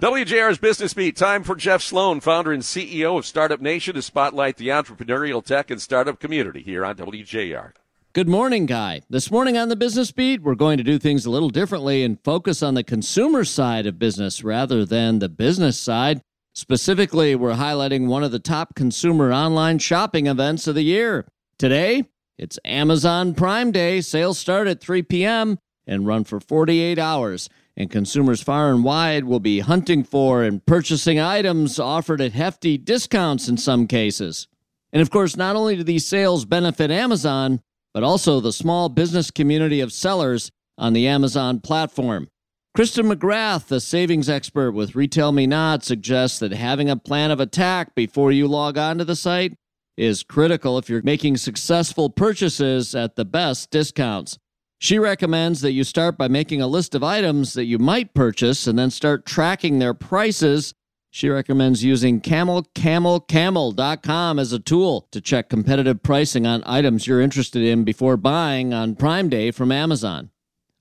WJR's Business Beat. Time for Jeff Sloan, founder and CEO of Startup Nation, to spotlight the entrepreneurial tech and startup community here on WJR. Good morning, Guy. This morning on the Business Beat, we're going to do things a little differently and focus on the consumer side of business rather than the business side. Specifically, we're highlighting one of the top consumer online shopping events of the year. Today, it's Amazon Prime Day. Sales start at 3 p.m. and run for 48 hours and consumers far and wide will be hunting for and purchasing items offered at hefty discounts in some cases. And of course, not only do these sales benefit Amazon, but also the small business community of sellers on the Amazon platform. Kristen McGrath, the savings expert with Retail Me Not, suggests that having a plan of attack before you log on to the site is critical if you're making successful purchases at the best discounts. She recommends that you start by making a list of items that you might purchase and then start tracking their prices. She recommends using camelcamelcamel.com as a tool to check competitive pricing on items you're interested in before buying on Prime Day from Amazon.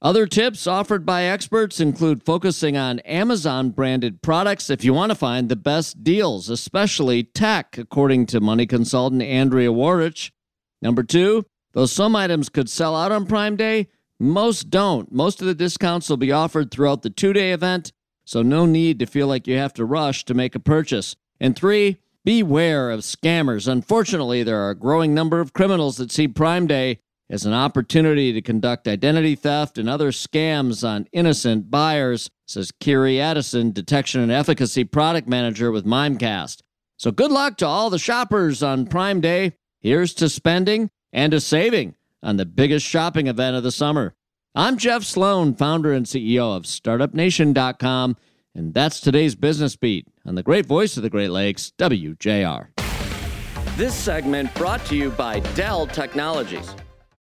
Other tips offered by experts include focusing on Amazon branded products if you want to find the best deals, especially tech, according to money consultant Andrea Woroch. Number two, Though some items could sell out on Prime Day, most don't. Most of the discounts will be offered throughout the two day event, so no need to feel like you have to rush to make a purchase. And three, beware of scammers. Unfortunately, there are a growing number of criminals that see Prime Day as an opportunity to conduct identity theft and other scams on innocent buyers, says Kiri Addison, Detection and Efficacy Product Manager with Mimecast. So good luck to all the shoppers on Prime Day. Here's to spending and a saving on the biggest shopping event of the summer. I'm Jeff Sloan, founder and CEO of StartupNation.com, and that's today's Business Beat on the great voice of the Great Lakes, WJR. This segment brought to you by Dell Technologies.